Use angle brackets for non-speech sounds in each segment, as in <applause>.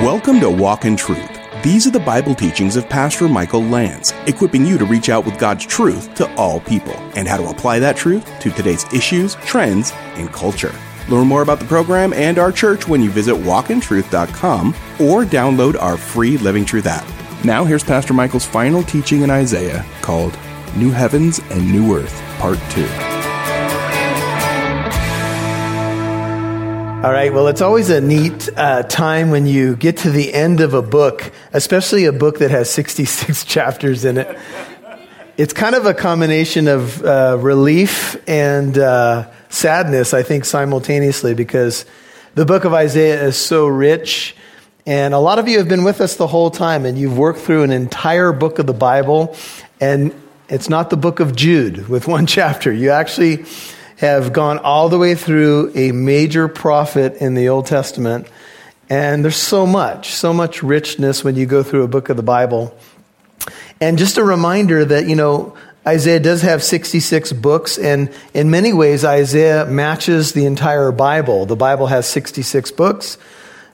Welcome to Walk in Truth. These are the Bible teachings of Pastor Michael Lance, equipping you to reach out with God's truth to all people and how to apply that truth to today's issues, trends, and culture. Learn more about the program and our church when you visit walkintruth.com or download our free Living Truth app. Now, here's Pastor Michael's final teaching in Isaiah called New Heavens and New Earth, Part 2. All right, well, it's always a neat uh, time when you get to the end of a book, especially a book that has 66 <laughs> chapters in it. It's kind of a combination of uh, relief and uh, sadness, I think, simultaneously, because the book of Isaiah is so rich. And a lot of you have been with us the whole time, and you've worked through an entire book of the Bible. And it's not the book of Jude with one <laughs> chapter. You actually have gone all the way through a major prophet in the Old Testament. And there's so much, so much richness when you go through a book of the Bible. And just a reminder that, you know, Isaiah does have 66 books, and in many ways, Isaiah matches the entire Bible. The Bible has 66 books,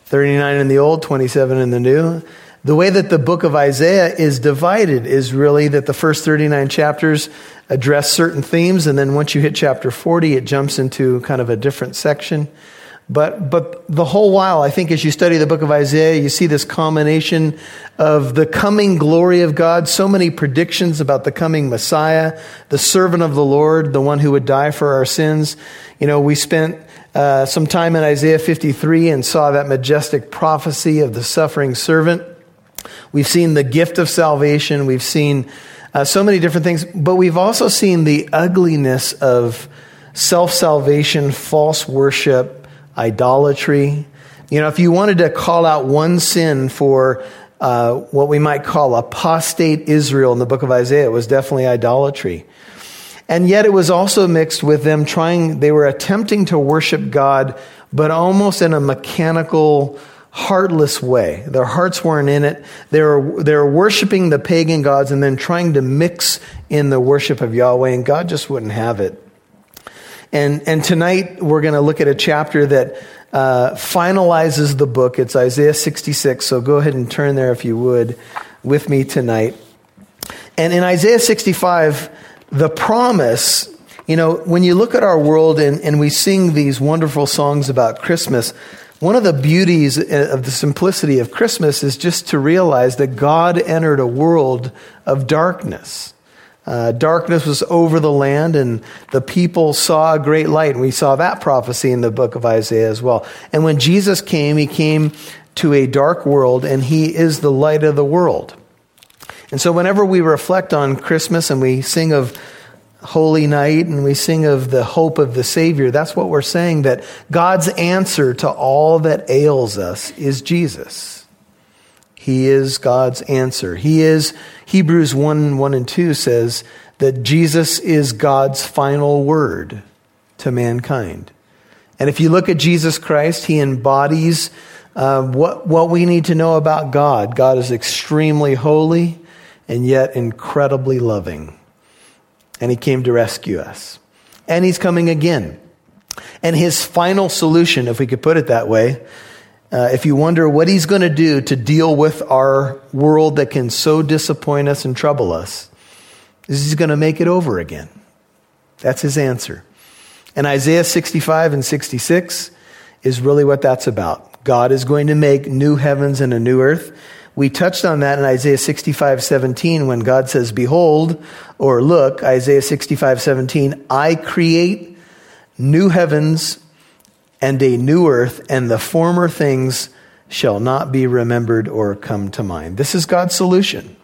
39 in the Old, 27 in the New. The way that the book of Isaiah is divided is really that the first 39 chapters address certain themes, and then once you hit chapter 40, it jumps into kind of a different section. But, but the whole while, I think as you study the book of Isaiah, you see this combination of the coming glory of God, so many predictions about the coming Messiah, the servant of the Lord, the one who would die for our sins. You know, we spent uh, some time in Isaiah 53 and saw that majestic prophecy of the suffering servant. We've seen the gift of salvation. We've seen uh, so many different things, but we've also seen the ugliness of self salvation, false worship, idolatry. You know, if you wanted to call out one sin for uh, what we might call apostate Israel in the book of Isaiah, it was definitely idolatry. And yet it was also mixed with them trying, they were attempting to worship God, but almost in a mechanical, heartless way. Their hearts weren't in it. They were, they were worshiping the pagan gods and then trying to mix in the worship of Yahweh, and God just wouldn't have it. And, and tonight we're going to look at a chapter that uh, finalizes the book. It's Isaiah 66, so go ahead and turn there if you would with me tonight. And in Isaiah 65, the promise you know, when you look at our world and, and we sing these wonderful songs about Christmas, one of the beauties of the simplicity of Christmas is just to realize that God entered a world of darkness. Uh, darkness was over the land, and the people saw a great light. And we saw that prophecy in the book of Isaiah as well. And when Jesus came, he came to a dark world, and he is the light of the world. And so, whenever we reflect on Christmas and we sing of Holy Night and we sing of the hope of the Savior, that's what we're saying that God's answer to all that ails us is Jesus. He is God's answer. He is, Hebrews 1 1 and 2 says that Jesus is God's final word to mankind. And if you look at Jesus Christ, he embodies uh, what, what we need to know about God. God is extremely holy and yet incredibly loving and he came to rescue us. And he's coming again. And his final solution, if we could put it that way, uh, if you wonder what he's going to do to deal with our world that can so disappoint us and trouble us, is he's going to make it over again. That's his answer. And Isaiah 65 and 66 is really what that's about. God is going to make new heavens and a new earth. We touched on that in Isaiah 65, 17, when God says, Behold, or look, Isaiah 65, 17, I create new heavens and a new earth, and the former things shall not be remembered or come to mind. This is God's solution.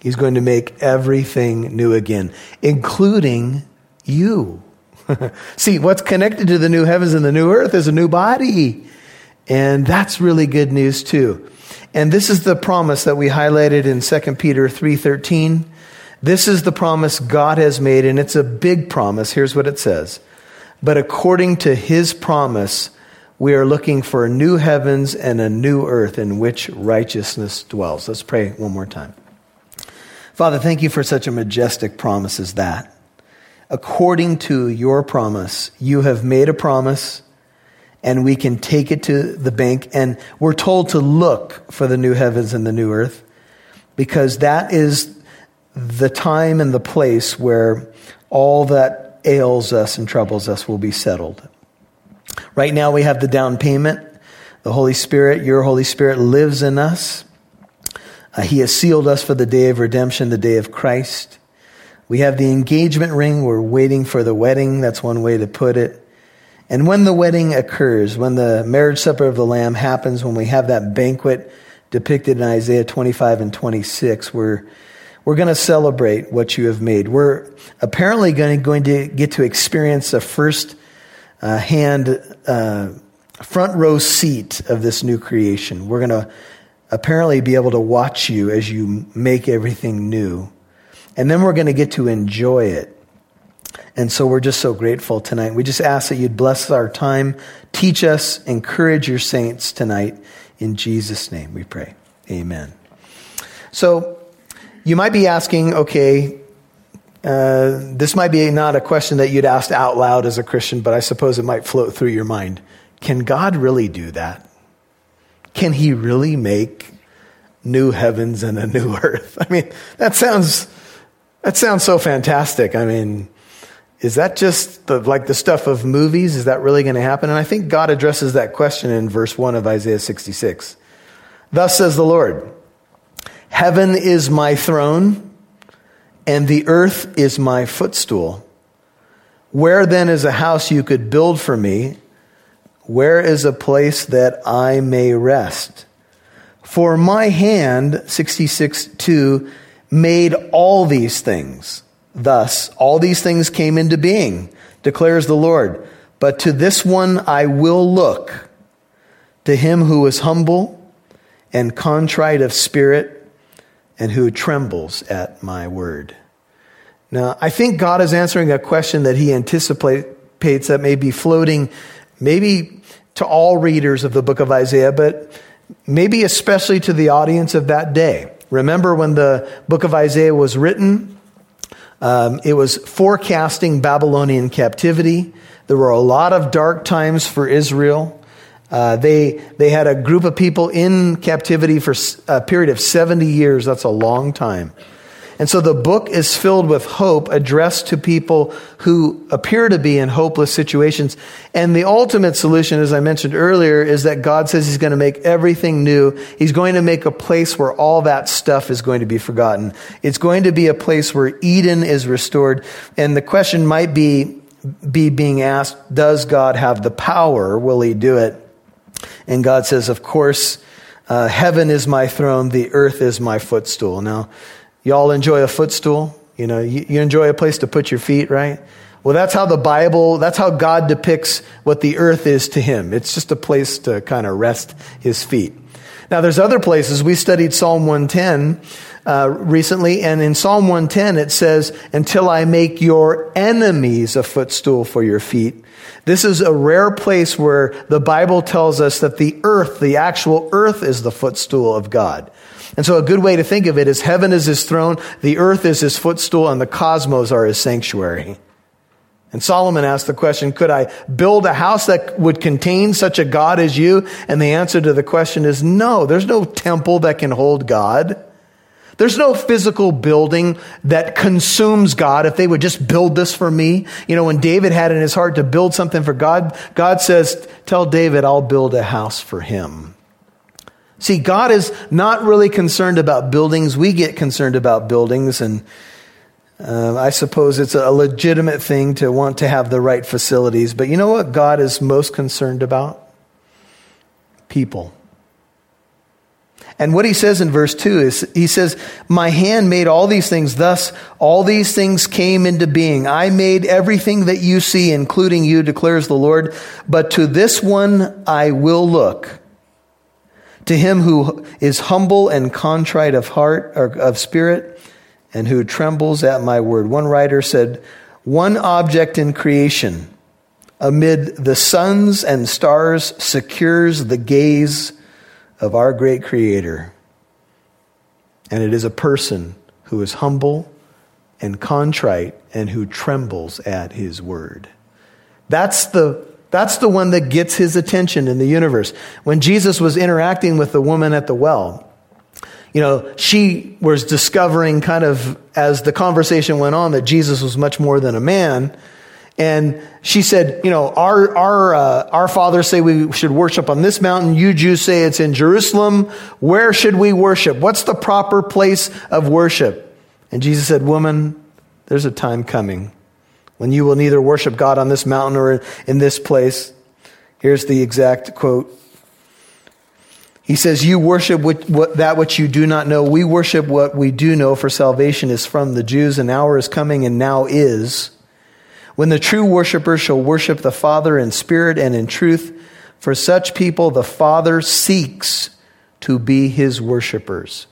He's going to make everything new again, including you. <laughs> See, what's connected to the new heavens and the new earth is a new body. And that's really good news too. And this is the promise that we highlighted in 2 Peter 3:13. This is the promise God has made and it's a big promise. Here's what it says. But according to his promise, we are looking for a new heavens and a new earth in which righteousness dwells. Let's pray one more time. Father, thank you for such a majestic promise as that. According to your promise, you have made a promise and we can take it to the bank. And we're told to look for the new heavens and the new earth because that is the time and the place where all that ails us and troubles us will be settled. Right now, we have the down payment. The Holy Spirit, your Holy Spirit, lives in us. Uh, he has sealed us for the day of redemption, the day of Christ. We have the engagement ring. We're waiting for the wedding. That's one way to put it. And when the wedding occurs, when the marriage supper of the Lamb happens, when we have that banquet depicted in Isaiah 25 and 26, we're, we're going to celebrate what you have made. We're apparently going to, going to get to experience a first uh, hand, uh, front row seat of this new creation. We're going to apparently be able to watch you as you make everything new. And then we're going to get to enjoy it. And so we're just so grateful tonight. We just ask that you'd bless our time, teach us, encourage your saints tonight. In Jesus' name we pray. Amen. So you might be asking, okay, uh, this might be not a question that you'd ask out loud as a Christian, but I suppose it might float through your mind. Can God really do that? Can He really make new heavens and a new <laughs> earth? I mean, that sounds that sounds so fantastic. I mean, is that just the, like the stuff of movies? Is that really going to happen? And I think God addresses that question in verse 1 of Isaiah 66. Thus says the Lord Heaven is my throne, and the earth is my footstool. Where then is a house you could build for me? Where is a place that I may rest? For my hand, 66 2, made all these things. Thus, all these things came into being, declares the Lord. But to this one I will look, to him who is humble and contrite of spirit, and who trembles at my word. Now, I think God is answering a question that he anticipates that may be floating, maybe to all readers of the book of Isaiah, but maybe especially to the audience of that day. Remember when the book of Isaiah was written? Um, it was forecasting Babylonian captivity. There were a lot of dark times for Israel. Uh, they, they had a group of people in captivity for a period of 70 years. That's a long time. And so the book is filled with hope addressed to people who appear to be in hopeless situations. And the ultimate solution, as I mentioned earlier, is that God says He's going to make everything new. He's going to make a place where all that stuff is going to be forgotten. It's going to be a place where Eden is restored. And the question might be, be being asked, does God have the power? Will He do it? And God says, of course, uh, heaven is my throne, the earth is my footstool. Now, Y'all enjoy a footstool? You know, you, you enjoy a place to put your feet, right? Well, that's how the Bible, that's how God depicts what the earth is to him. It's just a place to kind of rest his feet. Now, there's other places. We studied Psalm 110 uh, recently, and in Psalm 110 it says, Until I make your enemies a footstool for your feet. This is a rare place where the Bible tells us that the earth, the actual earth, is the footstool of God. And so a good way to think of it is heaven is his throne, the earth is his footstool, and the cosmos are his sanctuary. And Solomon asked the question, could I build a house that would contain such a God as you? And the answer to the question is no. There's no temple that can hold God. There's no physical building that consumes God. If they would just build this for me. You know, when David had in his heart to build something for God, God says, tell David, I'll build a house for him. See, God is not really concerned about buildings. We get concerned about buildings, and uh, I suppose it's a legitimate thing to want to have the right facilities. But you know what God is most concerned about? People. And what he says in verse 2 is he says, My hand made all these things, thus all these things came into being. I made everything that you see, including you, declares the Lord. But to this one I will look to him who is humble and contrite of heart or of spirit and who trembles at my word. One writer said, one object in creation amid the suns and stars secures the gaze of our great creator. And it is a person who is humble and contrite and who trembles at his word. That's the That's the one that gets his attention in the universe. When Jesus was interacting with the woman at the well, you know, she was discovering kind of as the conversation went on that Jesus was much more than a man. And she said, you know, our, our, uh, our fathers say we should worship on this mountain. You Jews say it's in Jerusalem. Where should we worship? What's the proper place of worship? And Jesus said, woman, there's a time coming when you will neither worship God on this mountain or in this place. Here's the exact quote. He says, You worship what, what, that which you do not know. We worship what we do know, for salvation is from the Jews. An hour is coming and now is when the true worshiper shall worship the Father in spirit and in truth. For such people, the Father seeks to be his worshipers.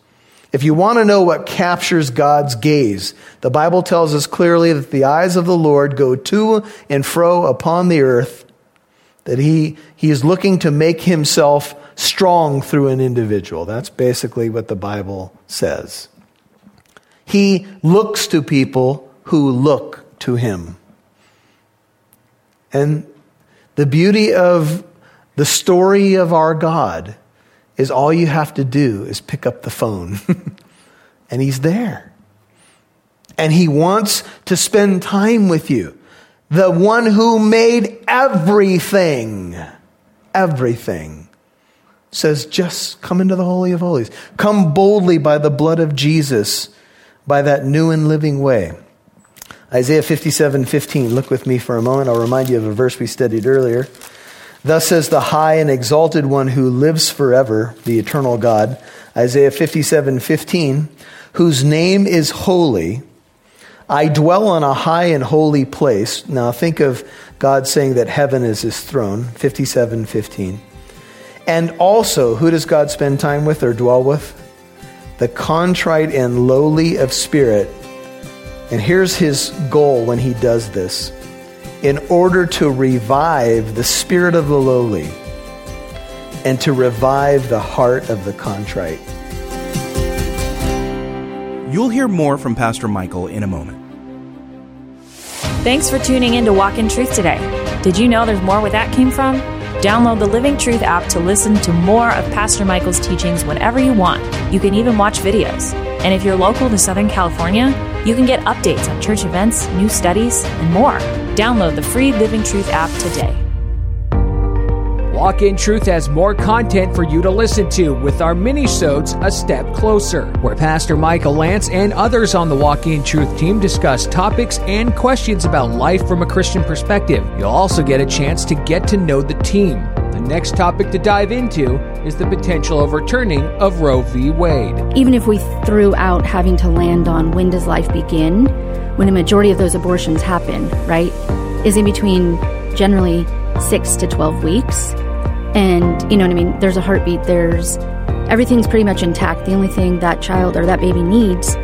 If you want to know what captures God's gaze, the Bible tells us clearly that the eyes of the Lord go to and fro upon the earth, that he, he is looking to make himself strong through an individual. That's basically what the Bible says. He looks to people who look to him. And the beauty of the story of our God is all you have to do is pick up the phone, <laughs> and He's there. And He wants to spend time with you. The one who made everything, everything, says, just come into the Holy of Holies. Come boldly by the blood of Jesus, by that new and living way. Isaiah 57 15. Look with me for a moment. I'll remind you of a verse we studied earlier. Thus says the high and exalted one who lives forever, the eternal God. Isaiah 57 15. Whose name is holy. I dwell on a high and holy place. Now think of God saying that heaven is his throne. 57 15. And also, who does God spend time with or dwell with? The contrite and lowly of spirit and here's his goal when he does this in order to revive the spirit of the lowly and to revive the heart of the contrite. You'll hear more from Pastor Michael in a moment. Thanks for tuning in to Walk in Truth today. Did you know there's more where that came from? Download the Living Truth app to listen to more of Pastor Michael's teachings whenever you want. You can even watch videos. And if you're local to Southern California, you can get updates on church events, new studies, and more. Download the free Living Truth app today. Walk in Truth has more content for you to listen to with our mini-sodes A Step Closer, where Pastor Michael Lance and others on the Walk in Truth team discuss topics and questions about life from a Christian perspective. You'll also get a chance to get to know the team. The next topic to dive into is the potential overturning of Roe v. Wade. Even if we threw out having to land on when does life begin, when a majority of those abortions happen, right, is in between generally six to 12 weeks. And, you know what I mean? There's a heartbeat, there's everything's pretty much intact. The only thing that child or that baby needs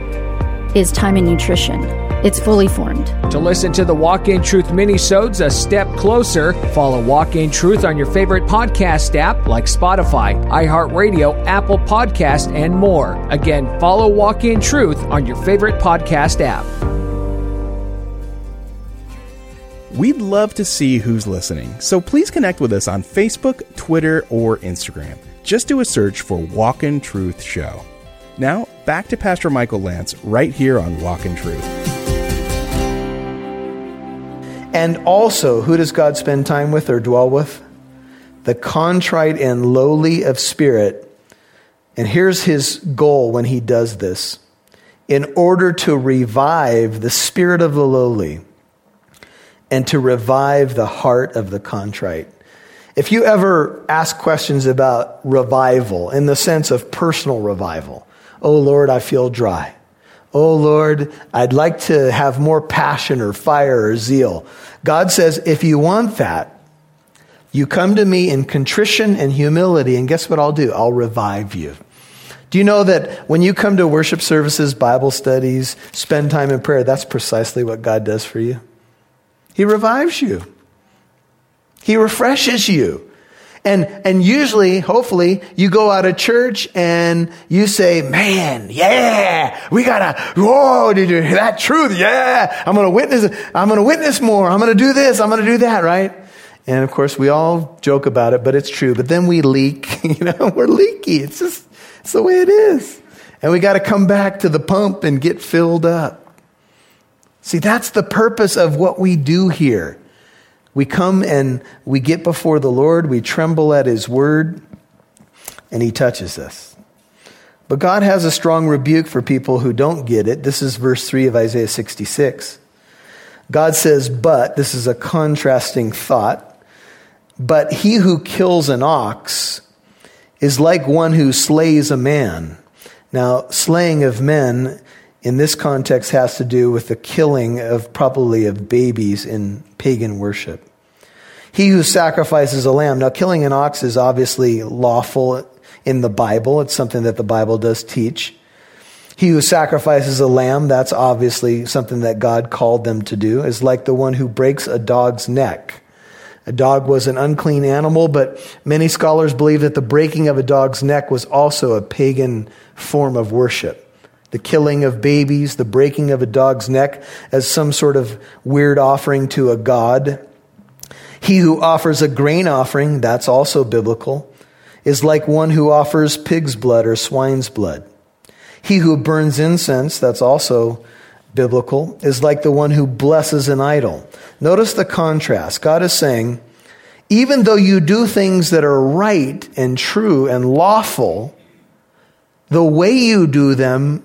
is time and nutrition. It's fully formed. To listen to the Walk in Truth mini-sodes a step closer, follow Walk in Truth on your favorite podcast app like Spotify, iHeartRadio, Apple Podcast, and more. Again, follow Walk in Truth on your favorite podcast app. We'd love to see who's listening, so please connect with us on Facebook, Twitter, or Instagram. Just do a search for Walk in Truth Show. Now, back to Pastor Michael Lance right here on Walk in Truth. And also, who does God spend time with or dwell with? The contrite and lowly of spirit. And here's his goal when he does this in order to revive the spirit of the lowly and to revive the heart of the contrite. If you ever ask questions about revival in the sense of personal revival, oh Lord, I feel dry. Oh Lord, I'd like to have more passion or fire or zeal. God says, if you want that, you come to me in contrition and humility, and guess what I'll do? I'll revive you. Do you know that when you come to worship services, Bible studies, spend time in prayer, that's precisely what God does for you? He revives you. He refreshes you. And, and usually, hopefully, you go out of church and you say, man, yeah, we gotta, whoa, did you hear that truth? Yeah, I'm gonna witness, I'm gonna witness more. I'm gonna do this, I'm gonna do that, right? And of course, we all joke about it, but it's true. But then we leak. <laughs> You know, we're leaky. It's just, it's the way it is. And we got to come back to the pump and get filled up. See, that's the purpose of what we do here. We come and we get before the Lord, we tremble at His word, and He touches us. But God has a strong rebuke for people who don't get it. This is verse 3 of Isaiah 66. God says, but, this is a contrasting thought. But he who kills an ox is like one who slays a man. Now, slaying of men in this context has to do with the killing of probably of babies in pagan worship. He who sacrifices a lamb. Now, killing an ox is obviously lawful in the Bible. It's something that the Bible does teach. He who sacrifices a lamb, that's obviously something that God called them to do, is like the one who breaks a dog's neck. A dog was an unclean animal, but many scholars believe that the breaking of a dog's neck was also a pagan form of worship. The killing of babies, the breaking of a dog's neck as some sort of weird offering to a god. He who offers a grain offering, that's also biblical, is like one who offers pig's blood or swine's blood. He who burns incense, that's also biblical, is like the one who blesses an idol. Notice the contrast. God is saying, even though you do things that are right and true and lawful, the way you do them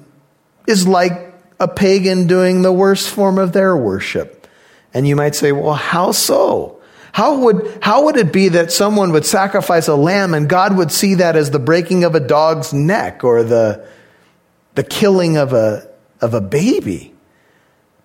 is like a pagan doing the worst form of their worship. And you might say, well, how so? How would, how would it be that someone would sacrifice a lamb and God would see that as the breaking of a dog's neck or the, the killing of a, of a baby?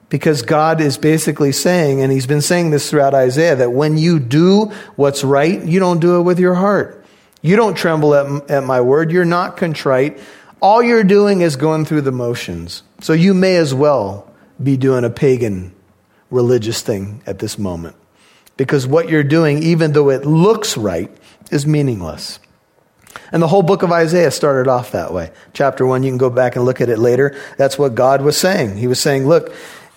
Because God is basically saying, and He's been saying this throughout Isaiah, that when you do what's right, you don't do it with your heart. You don't tremble at, at my word. You're not contrite. All you're doing is going through the motions. So you may as well be doing a pagan religious thing at this moment. Because what you're doing, even though it looks right, is meaningless. And the whole book of Isaiah started off that way. Chapter 1, you can go back and look at it later. That's what God was saying. He was saying, Look,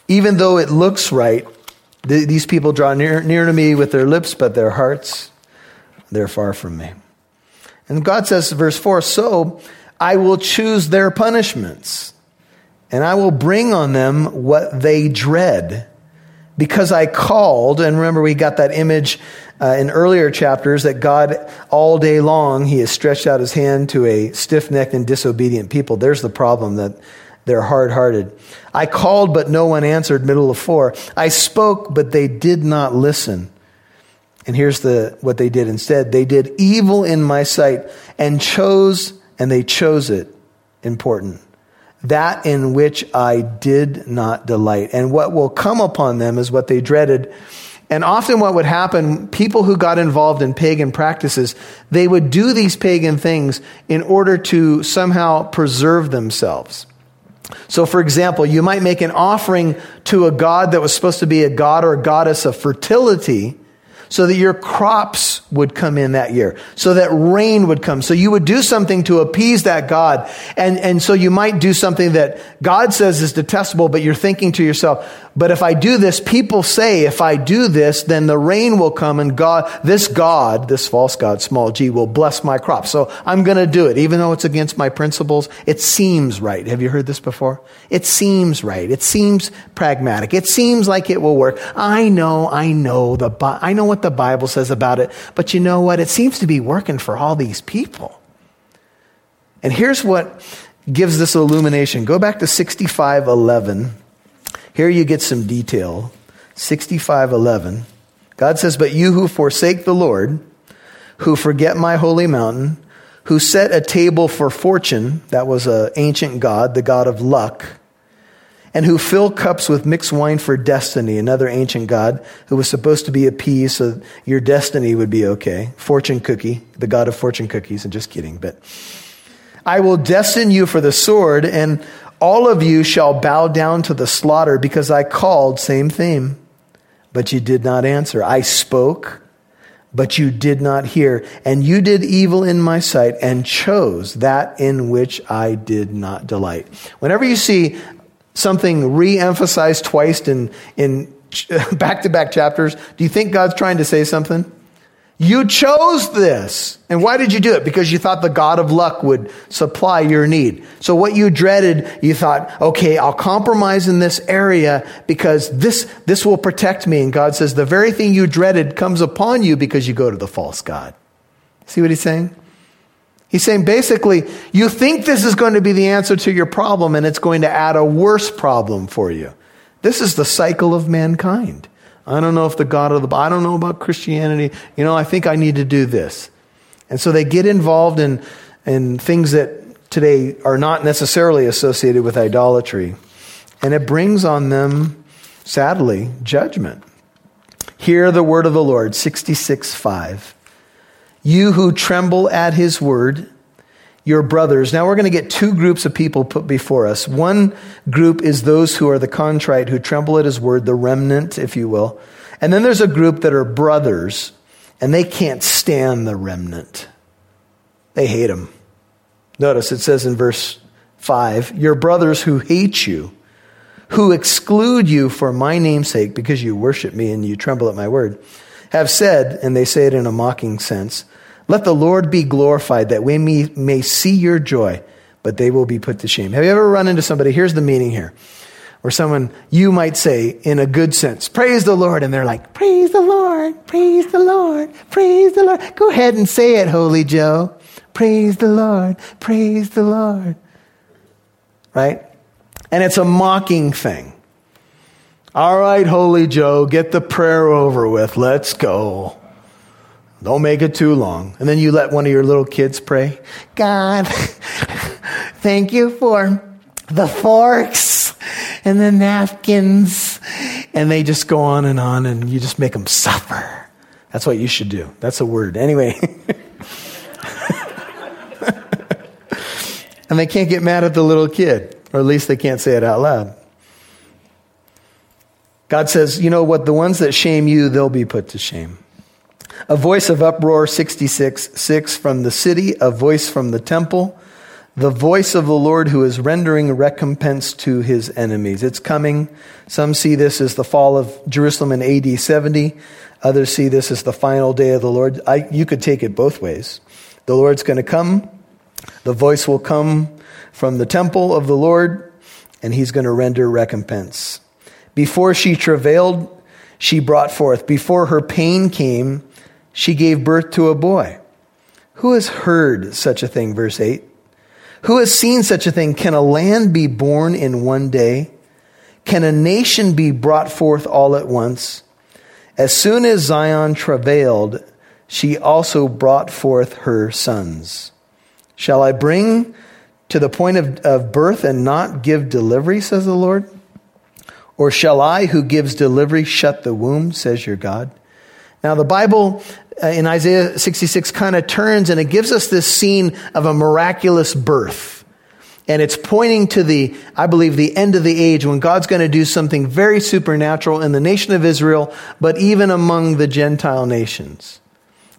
even though it looks right, th- these people draw near, near to me with their lips, but their hearts, they're far from me. And God says, verse 4 So I will choose their punishments, and I will bring on them what they dread. Because I called, and remember, we got that image uh, in earlier chapters that God, all day long, He has stretched out His hand to a stiff necked and disobedient people. There's the problem that they're hard hearted. I called, but no one answered, middle of four. I spoke, but they did not listen. And here's the, what they did instead. They did evil in my sight and chose, and they chose it. Important. That in which I did not delight. And what will come upon them is what they dreaded. And often what would happen, people who got involved in pagan practices, they would do these pagan things in order to somehow preserve themselves. So, for example, you might make an offering to a god that was supposed to be a god or a goddess of fertility so that your crops would come in that year, so that rain would come. So you would do something to appease that God. And, and so you might do something that God says is detestable, but you're thinking to yourself, but if I do this, people say if I do this, then the rain will come and God, this God, this false God, small g, will bless my crop. So I'm going to do it. Even though it's against my principles, it seems right. Have you heard this before? It seems right. It seems pragmatic. It seems like it will work. I know, I know the, I know what the Bible says about it, but you know what? It seems to be working for all these people. And here's what gives this illumination. Go back to 6511 here you get some detail. 65:11. God says, "But you who forsake the Lord, who forget my holy mountain, who set a table for fortune, that was an ancient god, the god of luck, and who fill cups with mixed wine for destiny, another ancient god who was supposed to be appeased so your destiny would be okay. Fortune cookie, the god of fortune cookies, and just kidding, but I will destine you for the sword, and all of you shall bow down to the slaughter because I called, same theme, but you did not answer. I spoke, but you did not hear. And you did evil in my sight and chose that in which I did not delight. Whenever you see something re emphasized twice in, in back to back chapters, do you think God's trying to say something? You chose this. And why did you do it? Because you thought the God of luck would supply your need. So what you dreaded, you thought, okay, I'll compromise in this area because this, this will protect me. And God says the very thing you dreaded comes upon you because you go to the false God. See what he's saying? He's saying basically, you think this is going to be the answer to your problem and it's going to add a worse problem for you. This is the cycle of mankind. I don't know if the God of the I don't know about Christianity. You know, I think I need to do this. And so they get involved in, in things that today are not necessarily associated with idolatry. And it brings on them, sadly, judgment. Hear the word of the Lord, 66 5. You who tremble at his word, your brothers. Now we're going to get two groups of people put before us. One group is those who are the contrite, who tremble at his word, the remnant, if you will. And then there's a group that are brothers, and they can't stand the remnant. They hate him. Notice it says in verse 5 Your brothers who hate you, who exclude you for my name's sake, because you worship me and you tremble at my word, have said, and they say it in a mocking sense, let the Lord be glorified that we may, may see your joy, but they will be put to shame. Have you ever run into somebody? Here's the meaning here. Or someone you might say in a good sense, praise the Lord, and they're like, praise the Lord, praise the Lord, praise the Lord. Go ahead and say it, Holy Joe. Praise the Lord, praise the Lord. Right? And it's a mocking thing. All right, Holy Joe, get the prayer over with. Let's go. Don't make it too long. And then you let one of your little kids pray. God, <laughs> thank you for the forks and the napkins. And they just go on and on, and you just make them suffer. That's what you should do. That's a word. Anyway. <laughs> and they can't get mad at the little kid, or at least they can't say it out loud. God says, you know what? The ones that shame you, they'll be put to shame. A voice of uproar, 66, 6 from the city, a voice from the temple, the voice of the Lord who is rendering recompense to his enemies. It's coming. Some see this as the fall of Jerusalem in AD 70. Others see this as the final day of the Lord. I, you could take it both ways. The Lord's going to come. The voice will come from the temple of the Lord, and he's going to render recompense. Before she travailed, she brought forth. Before her pain came, she gave birth to a boy. Who has heard such a thing? Verse 8. Who has seen such a thing? Can a land be born in one day? Can a nation be brought forth all at once? As soon as Zion travailed, she also brought forth her sons. Shall I bring to the point of, of birth and not give delivery, says the Lord? Or shall I, who gives delivery, shut the womb, says your God? Now, the Bible uh, in Isaiah 66 kind of turns and it gives us this scene of a miraculous birth. And it's pointing to the, I believe, the end of the age when God's going to do something very supernatural in the nation of Israel, but even among the Gentile nations.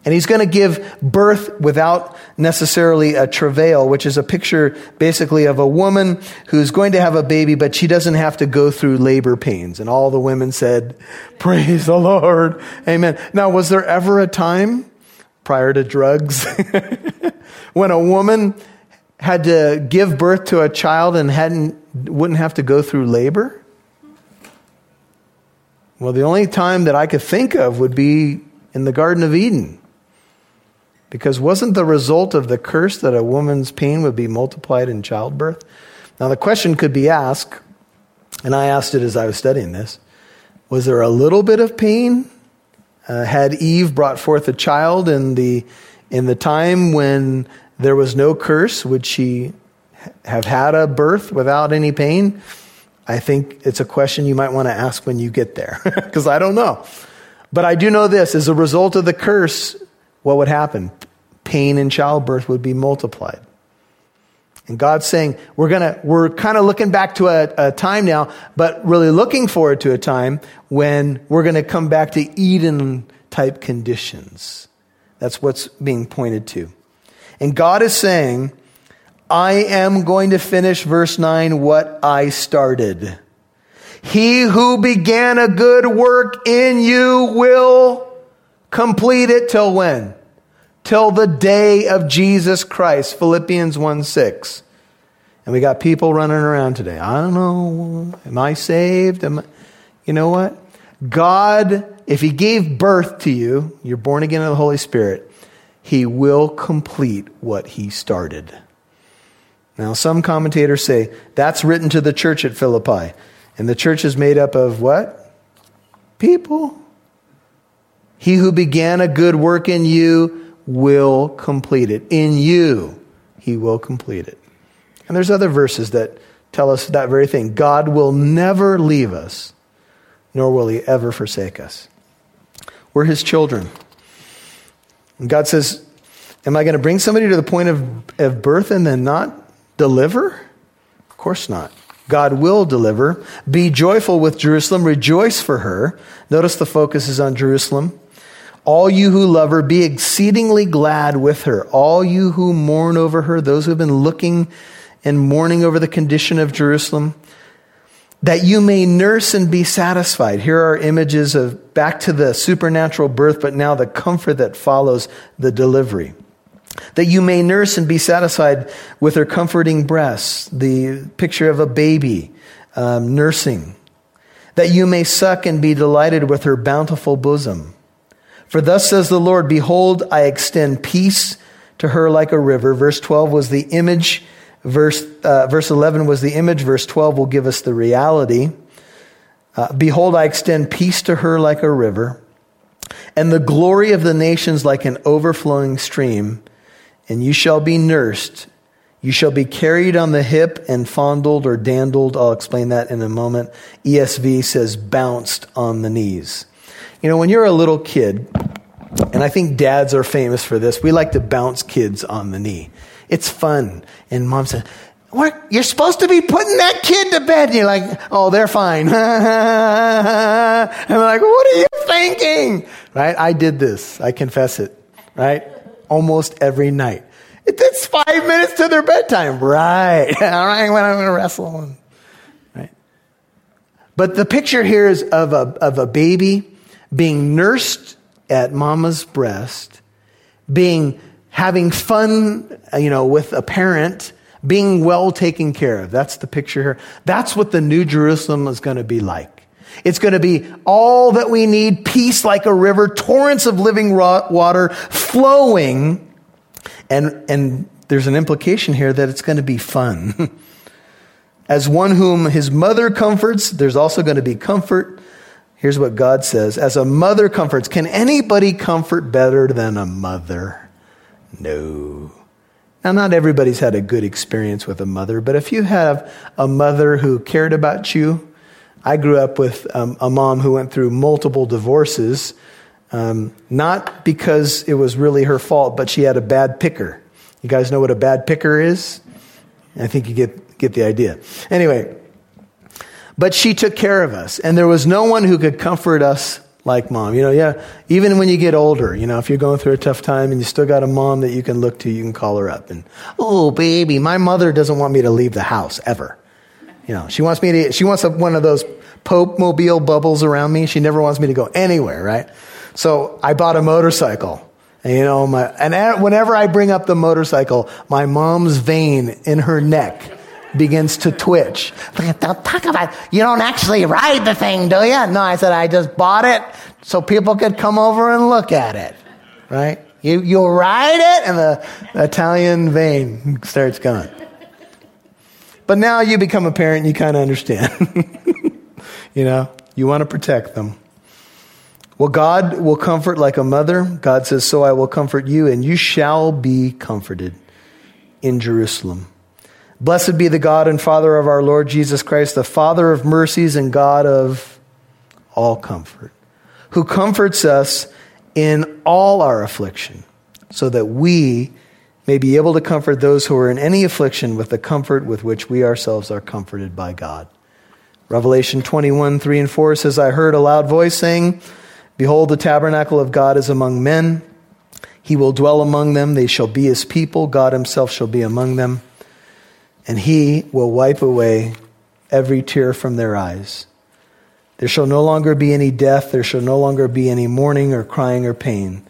And he's going to give birth without necessarily a travail, which is a picture basically of a woman who's going to have a baby, but she doesn't have to go through labor pains. And all the women said, Praise the Lord. Amen. Now, was there ever a time prior to drugs <laughs> when a woman had to give birth to a child and hadn't, wouldn't have to go through labor? Well, the only time that I could think of would be in the Garden of Eden because wasn't the result of the curse that a woman's pain would be multiplied in childbirth? Now, the question could be asked, and I asked it as I was studying this was there a little bit of pain? Uh, had Eve brought forth a child in the, in the time when there was no curse? Would she have had a birth without any pain? I think it's a question you might want to ask when you get there, <laughs> because I don't know. But I do know this as a result of the curse, what would happen? Pain in childbirth would be multiplied. And God's saying, we're gonna, we're kind of looking back to a, a, time now, but really looking forward to a time when we're gonna come back to Eden type conditions. That's what's being pointed to. And God is saying, I am going to finish verse 9 what I started. He who began a good work in you will complete it till when? Till the day of Jesus Christ. Philippians 1 6. And we got people running around today. I don't know. Am I saved? Am I? You know what? God, if He gave birth to you, you're born again of the Holy Spirit, He will complete what He started. Now, some commentators say that's written to the church at Philippi. And the church is made up of what? People. He who began a good work in you will complete it. In you, he will complete it. And there's other verses that tell us that very thing. God will never leave us, nor will he ever forsake us. We're his children. And God says, Am I going to bring somebody to the point of, of birth and then not deliver? Of course not. God will deliver. Be joyful with Jerusalem. Rejoice for her. Notice the focus is on Jerusalem. All you who love her, be exceedingly glad with her. All you who mourn over her, those who have been looking and mourning over the condition of Jerusalem, that you may nurse and be satisfied. Here are images of back to the supernatural birth, but now the comfort that follows the delivery. That you may nurse and be satisfied with her comforting breasts, the picture of a baby um, nursing. That you may suck and be delighted with her bountiful bosom. For thus says the Lord, Behold, I extend peace to her like a river. Verse 12 was the image Verse, uh, verse 11 was the image. Verse 12 will give us the reality. Uh, Behold, I extend peace to her like a river, and the glory of the nations like an overflowing stream. And you shall be nursed. You shall be carried on the hip and fondled or dandled. I'll explain that in a moment. ESV says bounced on the knees. You know, when you're a little kid, and I think dads are famous for this, we like to bounce kids on the knee. It's fun. And mom what? You're supposed to be putting that kid to bed. And you're like, oh, they're fine. <laughs> and I'm like, what are you thinking? Right? I did this. I confess it. Right? Almost every night. It, It's five minutes to their bedtime. Right. <laughs> All right. When I'm going to wrestle. Right. But the picture here is of a, of a baby being nursed at mama's breast, being having fun, uh, you know, with a parent, being well taken care of. That's the picture here. That's what the New Jerusalem is going to be like. It's going to be all that we need, peace like a river, torrents of living water flowing. And, and there's an implication here that it's going to be fun. <laughs> As one whom his mother comforts, there's also going to be comfort. Here's what God says As a mother comforts, can anybody comfort better than a mother? No. Now, not everybody's had a good experience with a mother, but if you have a mother who cared about you, I grew up with um, a mom who went through multiple divorces, um, not because it was really her fault, but she had a bad picker. You guys know what a bad picker is? I think you get, get the idea. Anyway, but she took care of us, and there was no one who could comfort us like mom. You know, yeah, even when you get older, you know, if you're going through a tough time and you still got a mom that you can look to, you can call her up and, oh, baby, my mother doesn't want me to leave the house ever. You know, she wants me to, she wants one of those Pope mobile bubbles around me. She never wants me to go anywhere, right? So I bought a motorcycle. And, you know, my, and whenever I bring up the motorcycle, my mom's vein in her neck begins to twitch. Don't talk about it. You don't actually ride the thing, do you? No, I said, I just bought it so people could come over and look at it. Right? You, you ride it, and the Italian vein starts going. But now you become a parent, you kind of understand. <laughs> you know, you want to protect them. Well, God will comfort like a mother. God says, So I will comfort you, and you shall be comforted in Jerusalem. Blessed be the God and Father of our Lord Jesus Christ, the Father of mercies and God of all comfort, who comforts us in all our affliction, so that we may be able to comfort those who are in any affliction with the comfort with which we ourselves are comforted by God. Revelation 21, 3 and 4 says, I heard a loud voice saying, Behold, the tabernacle of God is among men. He will dwell among them. They shall be his people. God himself shall be among them and he will wipe away every tear from their eyes. There shall no longer be any death, there shall no longer be any mourning or crying or pain.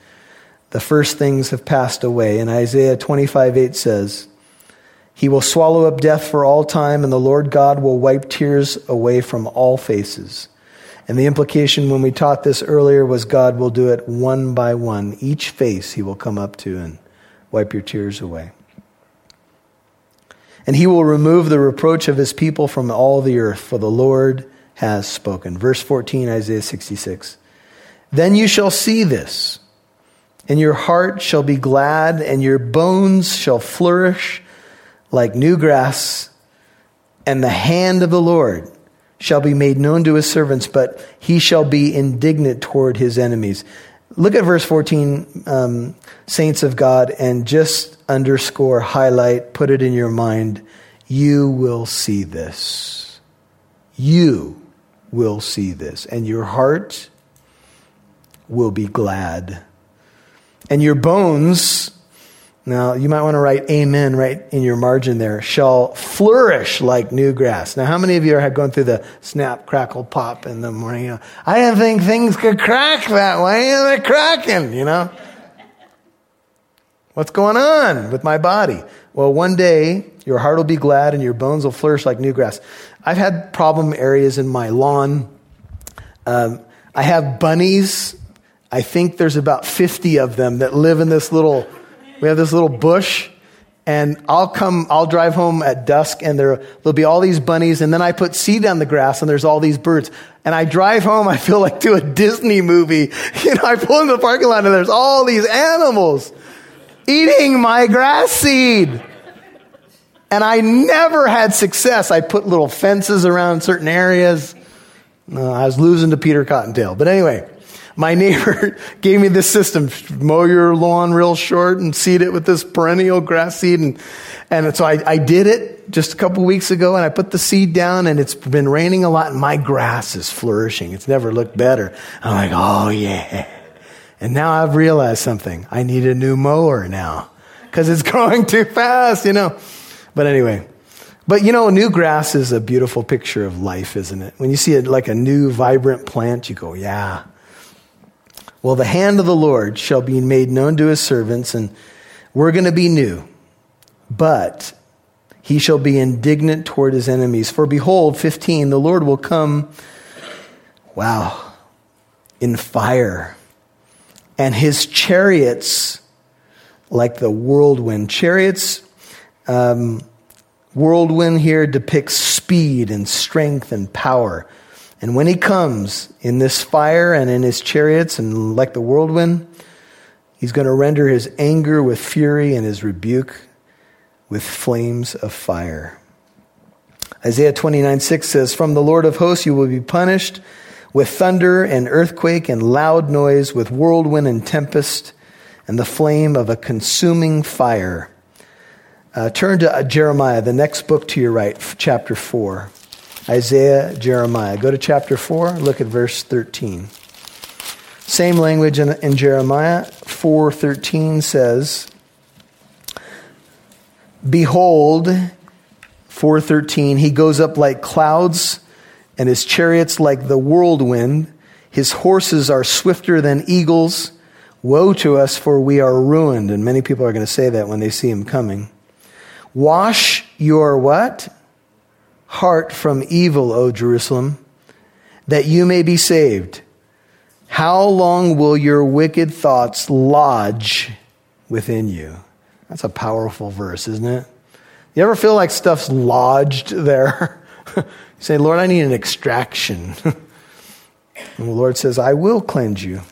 The first things have passed away. And Isaiah 25 8 says, He will swallow up death for all time, and the Lord God will wipe tears away from all faces. And the implication when we taught this earlier was God will do it one by one. Each face he will come up to and wipe your tears away. And he will remove the reproach of his people from all the earth, for the Lord has spoken. Verse 14, Isaiah 66. Then you shall see this, and your heart shall be glad, and your bones shall flourish like new grass, and the hand of the Lord shall be made known to his servants, but he shall be indignant toward his enemies. Look at verse 14, um, saints of God, and just underscore, highlight, put it in your mind. You will see this. You will see this, and your heart will be glad. And your bones now, you might want to write amen right in your margin there. Shall flourish like new grass. Now, how many of you are going through the snap, crackle, pop in the morning? You know, I didn't think things could crack that way, and they're cracking, you know? What's going on with my body? Well, one day, your heart will be glad and your bones will flourish like new grass. I've had problem areas in my lawn. Um, I have bunnies. I think there's about 50 of them that live in this little we have this little bush, and I'll come, I'll drive home at dusk, and there, there'll be all these bunnies, and then I put seed on the grass, and there's all these birds. And I drive home, I feel like to a Disney movie. <laughs> You know, I pull in the parking lot, and there's all these animals eating my grass seed. And I never had success. I put little fences around certain areas. I was losing to Peter Cottontail. But anyway, my <laughs> neighbor gave me this system mow your lawn real short and seed it with this perennial grass seed. And, and so I, I did it just a couple weeks ago and I put the seed down and it's been raining a lot and my grass is flourishing. It's never looked better. I'm like, oh yeah. And now I've realized something. I need a new mower now because it's <laughs> growing too fast, you know. But anyway, but you know, new grass is a beautiful picture of life, isn't it? When you see it like a new, vibrant plant, you go, yeah, well, the hand of the Lord shall be made known to his servants, and we're going to be new. But he shall be indignant toward his enemies. For behold, 15, the Lord will come, wow, in fire, and his chariots like the whirlwind. Chariots, um, whirlwind here depicts speed and strength and power. And when he comes in this fire and in his chariots and like the whirlwind, he's going to render his anger with fury and his rebuke with flames of fire. Isaiah 29 6 says, From the Lord of hosts you will be punished with thunder and earthquake and loud noise, with whirlwind and tempest, and the flame of a consuming fire. Uh, turn to Jeremiah, the next book to your right, chapter 4. Isaiah, Jeremiah. Go to chapter 4, look at verse 13. Same language in, in Jeremiah 4:13 says, "Behold, 4:13, he goes up like clouds and his chariots like the whirlwind. His horses are swifter than eagles. Woe to us for we are ruined." And many people are going to say that when they see him coming. Wash your what? heart from evil, O Jerusalem, that you may be saved. How long will your wicked thoughts lodge within you? That's a powerful verse, isn't it? You ever feel like stuff's lodged there? <laughs> say, Lord, I need an extraction. <laughs> and the Lord says, I will cleanse you.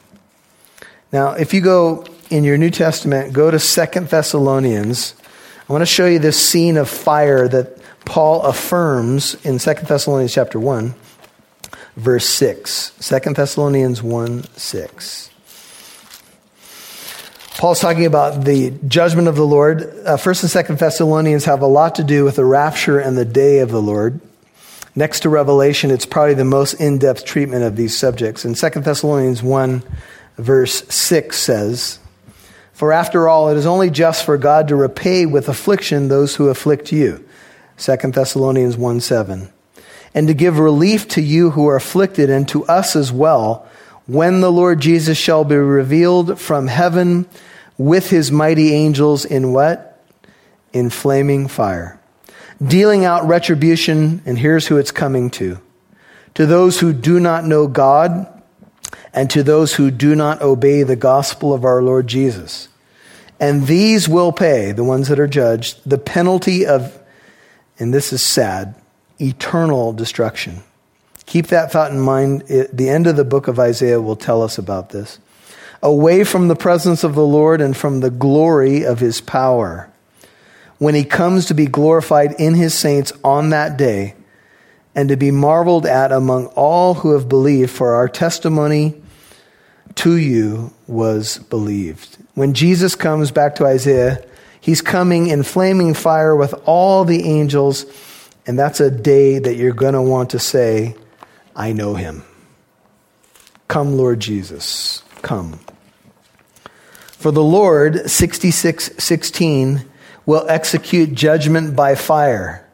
Now, if you go in your New Testament, go to Second Thessalonians. I want to show you this scene of fire that Paul affirms in 2 Thessalonians chapter 1, verse 6. 2 Thessalonians 1 6. Paul's talking about the judgment of the Lord. Uh, 1st and 2nd Thessalonians have a lot to do with the rapture and the day of the Lord. Next to Revelation, it's probably the most in depth treatment of these subjects. And 2 Thessalonians 1, verse 6 says, For after all, it is only just for God to repay with affliction those who afflict you 2 Thessalonians 1 7. and to give relief to you who are afflicted and to us as well, when the Lord Jesus shall be revealed from heaven with his mighty angels in what? In flaming fire, dealing out retribution, and here's who it's coming to to those who do not know God and to those who do not obey the gospel of our Lord Jesus. And these will pay, the ones that are judged, the penalty of, and this is sad, eternal destruction. Keep that thought in mind. It, the end of the book of Isaiah will tell us about this. Away from the presence of the Lord and from the glory of his power. When he comes to be glorified in his saints on that day and to be marveled at among all who have believed, for our testimony to you was believed. When Jesus comes back to Isaiah, he's coming in flaming fire with all the angels, and that's a day that you're going to want to say, I know him. Come, Lord Jesus, come. For the Lord, 6616, will execute judgment by fire,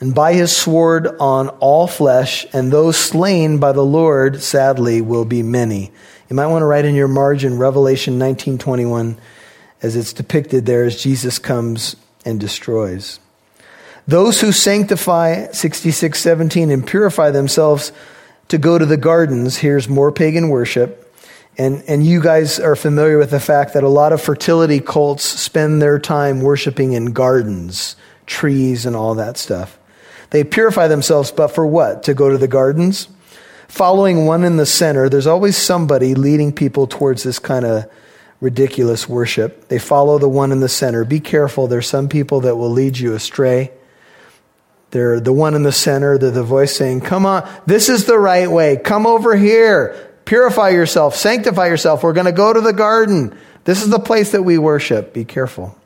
and by his sword on all flesh, and those slain by the Lord, sadly, will be many. You might want to write in your margin Revelation 19:21 as it's depicted there as Jesus comes and destroys. Those who sanctify 66:17 and purify themselves to go to the gardens, here's more pagan worship. And, and you guys are familiar with the fact that a lot of fertility cults spend their time worshiping in gardens, trees, and all that stuff. They purify themselves, but for what? To go to the gardens? following one in the center, there's always somebody leading people towards this kind of ridiculous worship. They follow the one in the center. Be careful, there's some people that will lead you astray. They're the one in the center, they're the voice saying, Come on, this is the right way. Come over here. Purify yourself, sanctify yourself. We're going to go to the garden. This is the place that we worship. Be careful.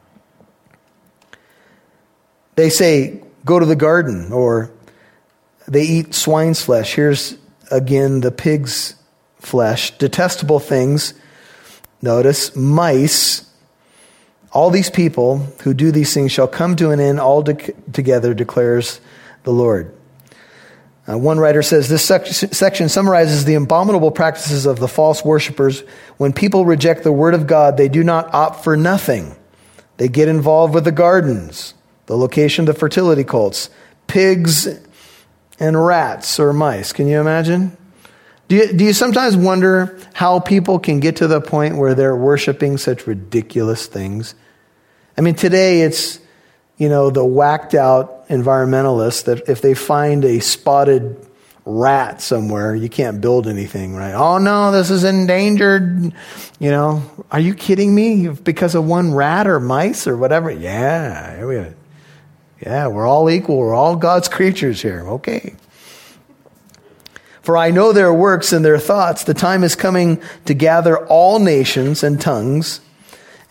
They say, Go to the garden, or they eat swine's flesh. Here's again the pig's flesh, detestable things. Notice, mice. All these people who do these things shall come to an end all de- together, declares the Lord. Uh, one writer says this sec- section summarizes the abominable practices of the false worshippers. When people reject the word of God, they do not opt for nothing. They get involved with the gardens, the location of the fertility cults, pigs and rats or mice. Can you imagine? Do you, do you sometimes wonder how people can get to the point where they're worshiping such ridiculous things? I mean, today it's, you know, the whacked out environmentalists that if they find a spotted rat somewhere, you can't build anything, right? Oh no, this is endangered. You know, are you kidding me? Because of one rat or mice or whatever? Yeah, we. Yeah, we're all equal. We're all God's creatures here. Okay. For I know their works and their thoughts. The time is coming to gather all nations and tongues,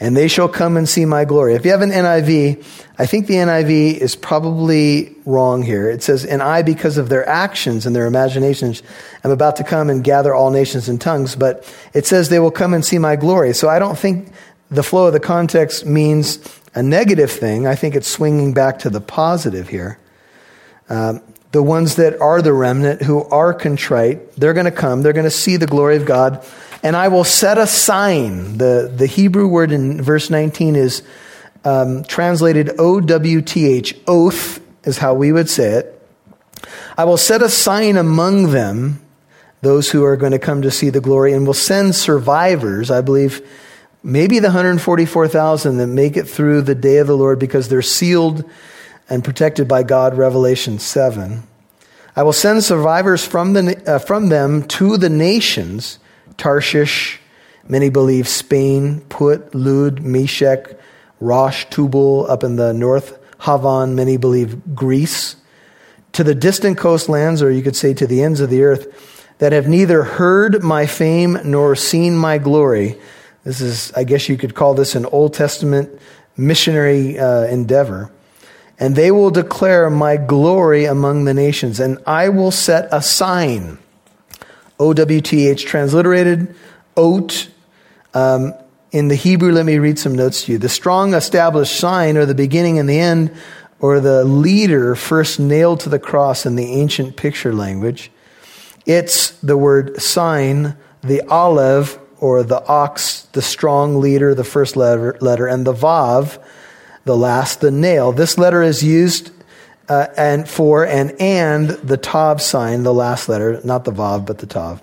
and they shall come and see my glory. If you have an NIV, I think the NIV is probably wrong here. It says, And I, because of their actions and their imaginations, am about to come and gather all nations and tongues. But it says they will come and see my glory. So I don't think the flow of the context means a negative thing. I think it's swinging back to the positive here. Um, the ones that are the remnant who are contrite, they're going to come, they're going to see the glory of God, and I will set a sign. The, the Hebrew word in verse 19 is um, translated O W T H, oath is how we would say it. I will set a sign among them, those who are going to come to see the glory, and will send survivors. I believe maybe the 144,000 that make it through the day of the Lord because they're sealed and protected by God, Revelation 7. I will send survivors from, the, uh, from them to the nations, Tarshish, many believe Spain, Put, Lud, Meshech, Rosh, Tubal, up in the north, Havan, many believe Greece, to the distant coastlands, or you could say to the ends of the earth, that have neither heard my fame nor seen my glory, this is, I guess you could call this an Old Testament missionary uh, endeavor. And they will declare my glory among the nations, and I will set a sign. OWTH transliterated, oat. Um, in the Hebrew, let me read some notes to you. The strong established sign, or the beginning and the end, or the leader first nailed to the cross in the ancient picture language. It's the word sign, the aleph, or the ox, the strong leader, the first letter, letter and the vav, the last, the nail. This letter is used uh, and for and and the tav sign, the last letter, not the vav, but the tav.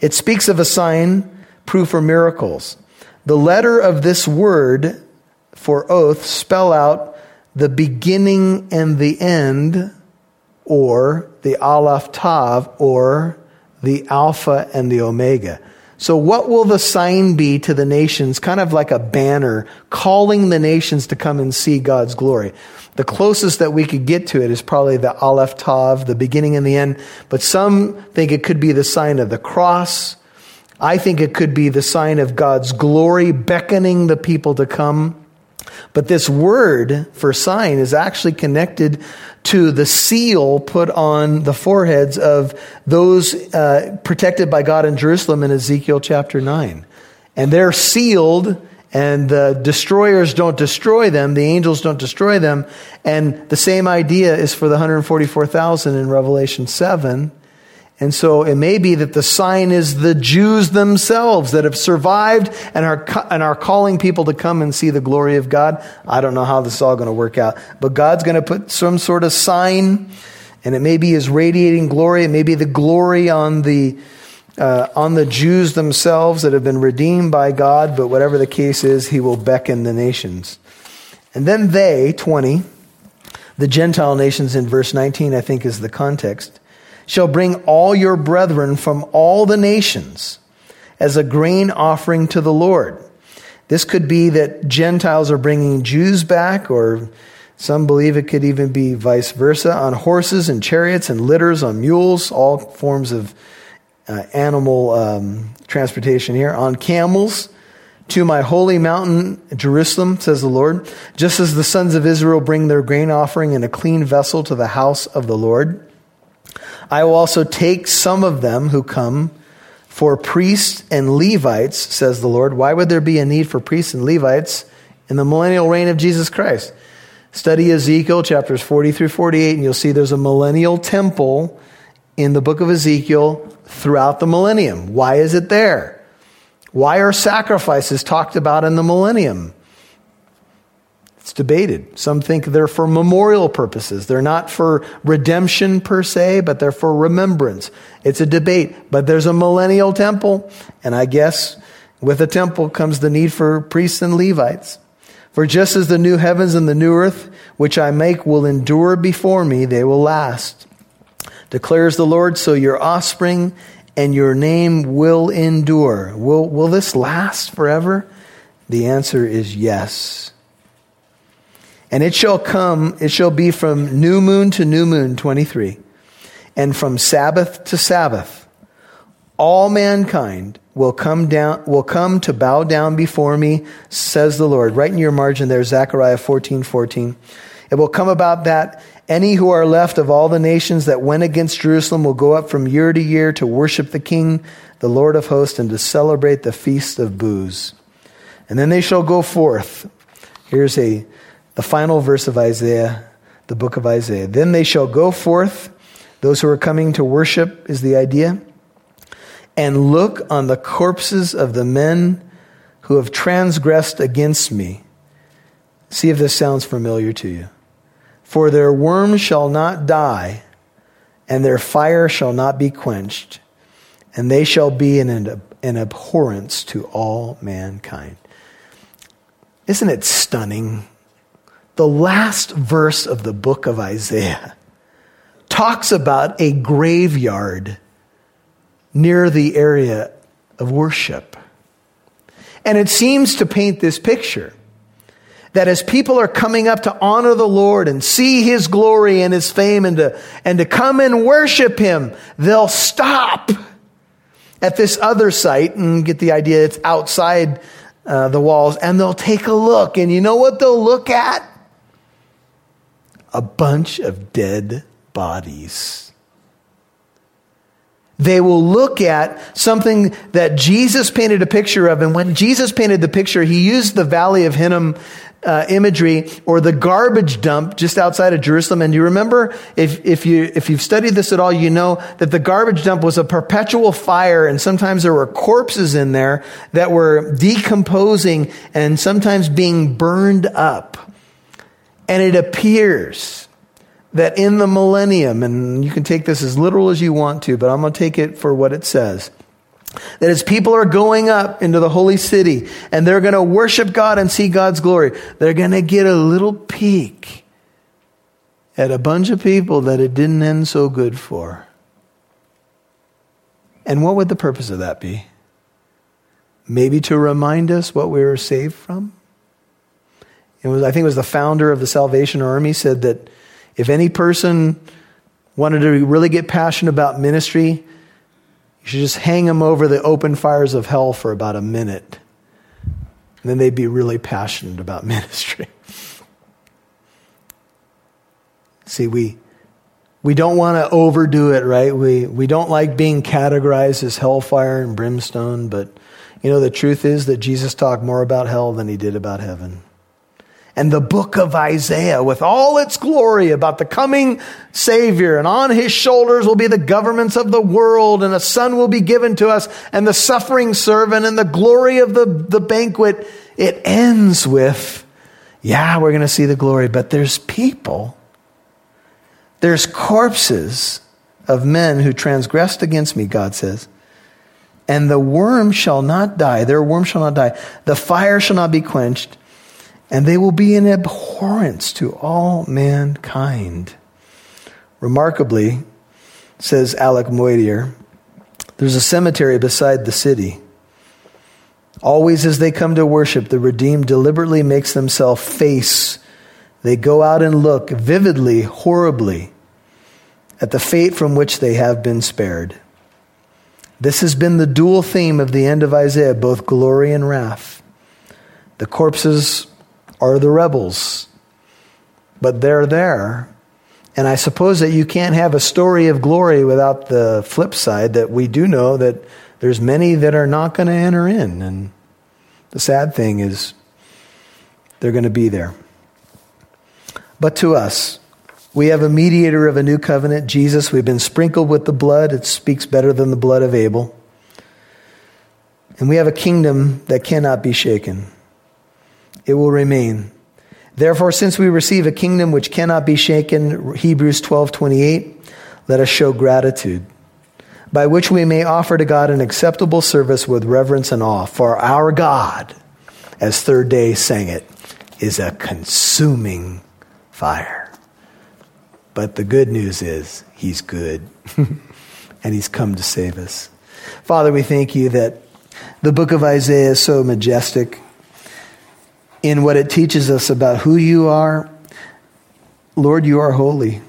It speaks of a sign, proof, or miracles. The letter of this word for oath spell out the beginning and the end, or the aleph tav, or the alpha and the omega. So, what will the sign be to the nations? Kind of like a banner calling the nations to come and see God's glory. The closest that we could get to it is probably the Aleph Tav, the beginning and the end. But some think it could be the sign of the cross. I think it could be the sign of God's glory beckoning the people to come. But this word for sign is actually connected to the seal put on the foreheads of those uh, protected by God in Jerusalem in Ezekiel chapter 9. And they're sealed and the destroyers don't destroy them, the angels don't destroy them. And the same idea is for the 144,000 in Revelation 7. And so it may be that the sign is the Jews themselves that have survived and are, and are calling people to come and see the glory of God. I don't know how this is all going to work out, but God's going to put some sort of sign, and it may be his radiating glory. It may be the glory on the, uh, on the Jews themselves that have been redeemed by God, but whatever the case is, he will beckon the nations. And then they, 20, the Gentile nations in verse 19, I think is the context, shall bring all your brethren from all the nations as a grain offering to the Lord. This could be that Gentiles are bringing Jews back, or some believe it could even be vice versa, on horses and chariots and litters, on mules, all forms of uh, animal um, transportation here, on camels to my holy mountain, Jerusalem, says the Lord, just as the sons of Israel bring their grain offering in a clean vessel to the house of the Lord. I will also take some of them who come for priests and Levites, says the Lord. Why would there be a need for priests and Levites in the millennial reign of Jesus Christ? Study Ezekiel chapters 40 through 48, and you'll see there's a millennial temple in the book of Ezekiel throughout the millennium. Why is it there? Why are sacrifices talked about in the millennium? It's debated. Some think they're for memorial purposes. They're not for redemption per se, but they're for remembrance. It's a debate. But there's a millennial temple, and I guess with a temple comes the need for priests and Levites. For just as the new heavens and the new earth, which I make, will endure before me, they will last declares the Lord, so your offspring and your name will endure. Will, will this last forever? The answer is yes. And it shall come, it shall be from new moon to new moon, 23, and from Sabbath to Sabbath. All mankind will come down, will come to bow down before me, says the Lord. Right in your margin there, Zechariah 14, 14. It will come about that any who are left of all the nations that went against Jerusalem will go up from year to year to worship the King, the Lord of hosts, and to celebrate the feast of booths. And then they shall go forth. Here's a the final verse of Isaiah, the book of Isaiah. Then they shall go forth, those who are coming to worship is the idea, and look on the corpses of the men who have transgressed against me. See if this sounds familiar to you. For their worm shall not die, and their fire shall not be quenched, and they shall be an, an abhorrence to all mankind. Isn't it stunning? The last verse of the book of Isaiah talks about a graveyard near the area of worship. And it seems to paint this picture that as people are coming up to honor the Lord and see his glory and his fame and to, and to come and worship him, they'll stop at this other site and get the idea it's outside uh, the walls and they'll take a look. And you know what they'll look at? A bunch of dead bodies. They will look at something that Jesus painted a picture of. And when Jesus painted the picture, he used the Valley of Hinnom uh, imagery or the garbage dump just outside of Jerusalem. And you remember, if, if, you, if you've studied this at all, you know that the garbage dump was a perpetual fire, and sometimes there were corpses in there that were decomposing and sometimes being burned up. And it appears that in the millennium, and you can take this as literal as you want to, but I'm going to take it for what it says. That as people are going up into the holy city and they're going to worship God and see God's glory, they're going to get a little peek at a bunch of people that it didn't end so good for. And what would the purpose of that be? Maybe to remind us what we were saved from? It was, I think it was the founder of the Salvation Army said that if any person wanted to really get passionate about ministry, you should just hang them over the open fires of hell for about a minute. And then they'd be really passionate about <laughs> ministry. See, we, we don't want to overdo it, right? We, we don't like being categorized as hellfire and brimstone, but you know, the truth is that Jesus talked more about hell than he did about heaven and the book of Isaiah with all its glory about the coming Savior. And on his shoulders will be the governments of the world, and a son will be given to us, and the suffering servant, and the glory of the, the banquet. It ends with, yeah, we're going to see the glory, but there's people. There's corpses of men who transgressed against me, God says. And the worm shall not die. Their worm shall not die. The fire shall not be quenched and they will be an abhorrence to all mankind. Remarkably, says Alec Motyer, there's a cemetery beside the city. Always as they come to worship, the redeemed deliberately makes themselves face. They go out and look vividly, horribly at the fate from which they have been spared. This has been the dual theme of the end of Isaiah, both glory and wrath. The corpses are the rebels. But they're there. And I suppose that you can't have a story of glory without the flip side that we do know that there's many that are not going to enter in. And the sad thing is they're going to be there. But to us, we have a mediator of a new covenant, Jesus. We've been sprinkled with the blood. It speaks better than the blood of Abel. And we have a kingdom that cannot be shaken it will remain. Therefore, since we receive a kingdom which cannot be shaken, Hebrews 12 28, let us show gratitude, by which we may offer to God an acceptable service with reverence and awe. For our God, as Third Day sang it, is a consuming fire. But the good news is, He's good, <laughs> and He's come to save us. Father, we thank you that the book of Isaiah is so majestic in what it teaches us about who you are. Lord, you are holy.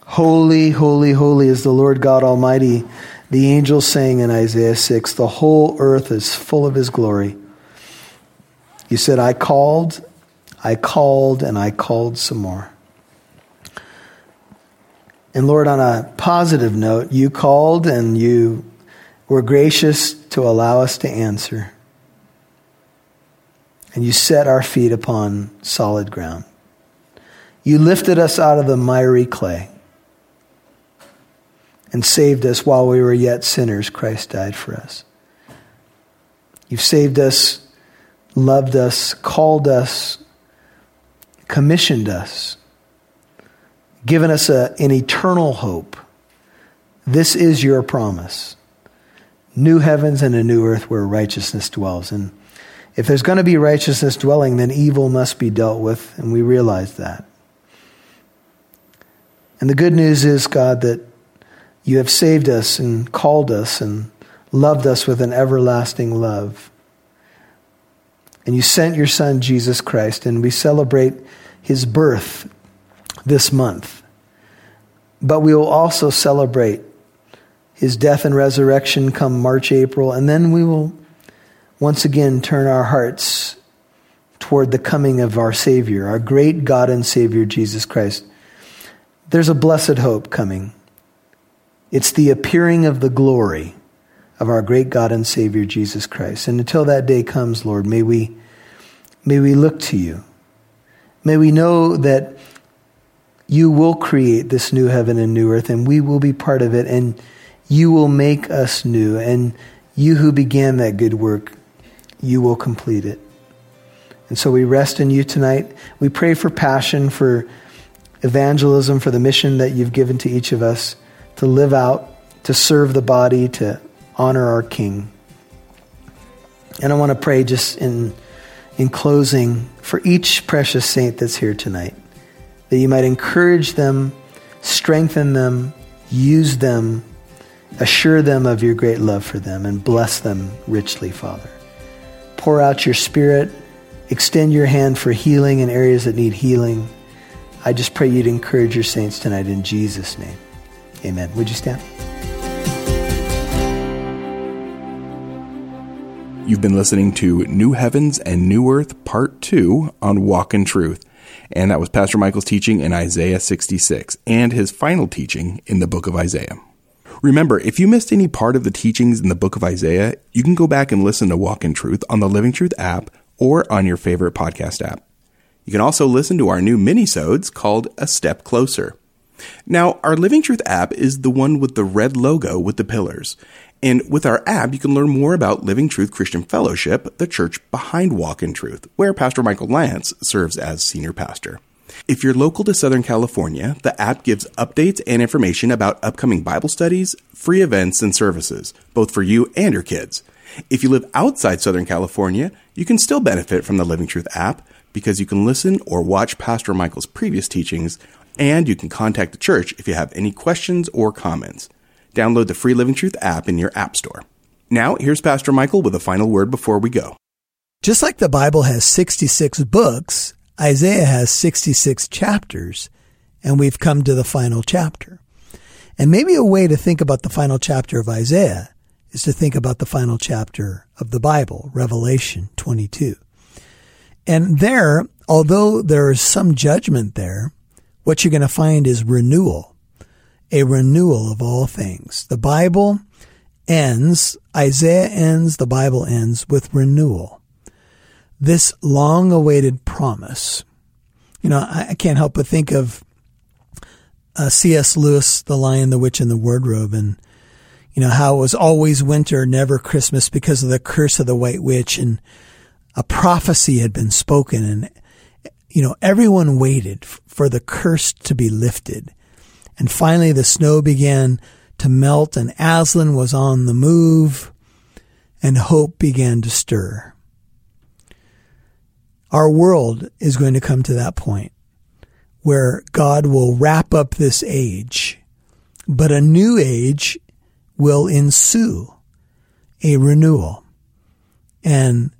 Holy, holy, holy is the Lord God Almighty. The angels saying in Isaiah 6, the whole earth is full of his glory. You said, I called, I called, and I called some more. And Lord, on a positive note, you called and you were gracious to allow us to answer and you set our feet upon solid ground. You lifted us out of the miry clay and saved us while we were yet sinners. Christ died for us. You've saved us, loved us, called us, commissioned us, given us a, an eternal hope. This is your promise new heavens and a new earth where righteousness dwells. And if there's going to be righteousness dwelling, then evil must be dealt with, and we realize that. And the good news is, God, that you have saved us and called us and loved us with an everlasting love. And you sent your Son, Jesus Christ, and we celebrate his birth this month. But we will also celebrate his death and resurrection come March, April, and then we will once again turn our hearts toward the coming of our Savior, our great God and Savior, Jesus Christ. There's a blessed hope coming. It's the appearing of the glory of our great God and Savior Jesus Christ. And until that day comes, Lord, may we, may we look to you. May we know that you will create this new heaven and new earth, and we will be part of it, and you will make us new. And you who began that good work, you will complete it. And so we rest in you tonight. We pray for passion, for evangelism, for the mission that you've given to each of us to live out, to serve the body, to honor our King. And I want to pray just in, in closing for each precious saint that's here tonight that you might encourage them, strengthen them, use them, assure them of your great love for them, and bless them richly, Father. Pour out your Spirit, extend your hand for healing in areas that need healing. I just pray you'd encourage your saints tonight in Jesus' name. Amen. Would you stand? You've been listening to New Heavens and New Earth Part 2 on Walk in Truth. And that was Pastor Michael's teaching in Isaiah 66 and his final teaching in the book of Isaiah. Remember, if you missed any part of the teachings in the book of Isaiah, you can go back and listen to Walk in Truth on the Living Truth app or on your favorite podcast app. You can also listen to our new mini-sodes called A Step Closer. Now, our Living Truth app is the one with the red logo with the pillars. And with our app, you can learn more about Living Truth Christian Fellowship, the church behind Walk in Truth, where Pastor Michael Lance serves as senior pastor. If you're local to Southern California, the app gives updates and information about upcoming Bible studies, free events, and services, both for you and your kids. If you live outside Southern California, you can still benefit from the Living Truth app because you can listen or watch Pastor Michael's previous teachings, and you can contact the church if you have any questions or comments. Download the free Living Truth app in your App Store. Now, here's Pastor Michael with a final word before we go. Just like the Bible has 66 books, Isaiah has 66 chapters, and we've come to the final chapter. And maybe a way to think about the final chapter of Isaiah is to think about the final chapter of the Bible, Revelation 22. And there, although there is some judgment there, what you're going to find is renewal a renewal of all things. The Bible ends, Isaiah ends, the Bible ends with renewal. This long awaited promise. You know, I, can't help but think of uh, C.S. Lewis, The Lion, the Witch, and the Wardrobe, and you know how it was always winter, never Christmas because of the curse of the White Witch, and a prophecy had been spoken, and you know everyone waited for the curse to be lifted. And finally, the snow began to melt, and Aslan was on the move, and hope began to stir. Our world is going to come to that point where God will wrap up this age, but a new age will ensue, a renewal. And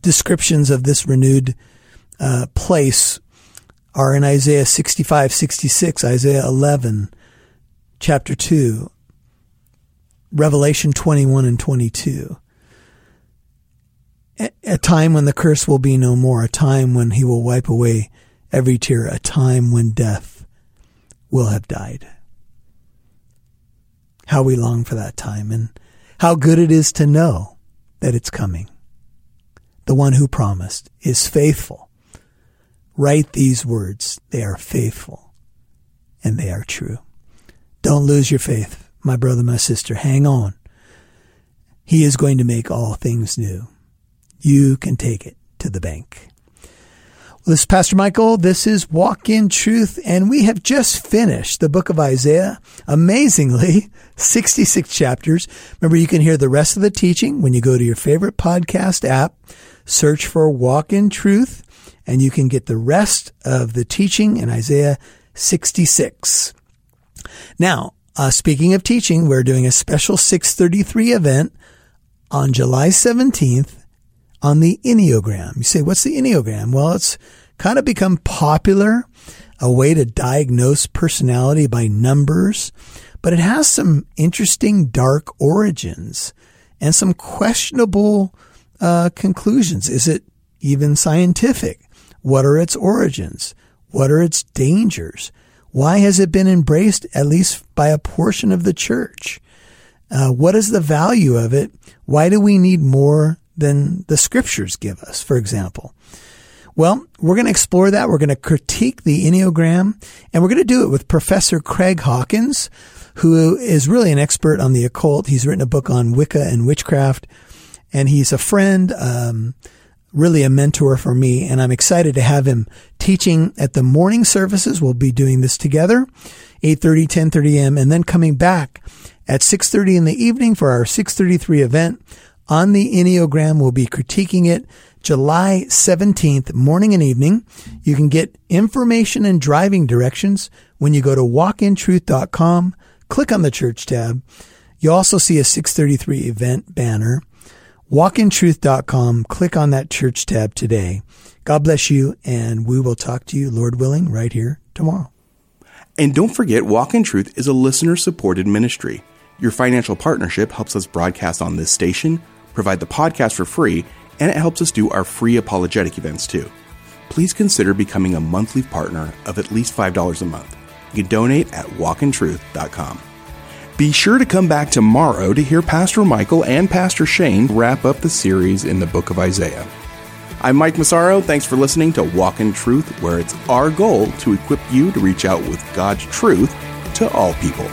descriptions of this renewed uh, place are in Isaiah 65, 66, Isaiah 11, chapter 2, Revelation 21 and 22. A time when the curse will be no more, a time when he will wipe away every tear, a time when death will have died. How we long for that time and how good it is to know that it's coming. The one who promised is faithful Write these words. They are faithful and they are true. Don't lose your faith, my brother, my sister. Hang on. He is going to make all things new. You can take it to the bank. Well, this is Pastor Michael. This is Walk in Truth, and we have just finished the book of Isaiah. Amazingly, <laughs> 66 chapters. Remember, you can hear the rest of the teaching when you go to your favorite podcast app. Search for Walk in Truth and you can get the rest of the teaching in Isaiah 66. Now, uh, speaking of teaching, we're doing a special 633 event on July 17th on the Enneagram. You say, what's the Enneagram? Well, it's kind of become popular, a way to diagnose personality by numbers, but it has some interesting dark origins and some questionable uh, conclusions. Is it even scientific? What are its origins? What are its dangers? Why has it been embraced at least by a portion of the church? Uh, what is the value of it? Why do we need more than the scriptures give us, for example? Well, we're going to explore that. We're going to critique the Enneagram and we're going to do it with Professor Craig Hawkins, who is really an expert on the occult. He's written a book on Wicca and witchcraft and he's a friend, um, really a mentor for me. And I'm excited to have him teaching at the morning services. We'll be doing this together, 8.30, 10.30 a.m. and then coming back at 6.30 in the evening for our 633 event on the Enneagram. We'll be critiquing it July 17th, morning and evening. You can get information and driving directions when you go to walkintruth.com, click on the church tab. You also see a 633 event banner. Walkintruth.com, click on that church tab today. God bless you, and we will talk to you, Lord willing, right here tomorrow. And don't forget, Walk in Truth is a listener supported ministry. Your financial partnership helps us broadcast on this station, provide the podcast for free, and it helps us do our free apologetic events too. Please consider becoming a monthly partner of at least $5 a month. You can donate at walkintruth.com. Be sure to come back tomorrow to hear Pastor Michael and Pastor Shane wrap up the series in the book of Isaiah. I'm Mike Massaro. Thanks for listening to Walk in Truth, where it's our goal to equip you to reach out with God's truth to all people.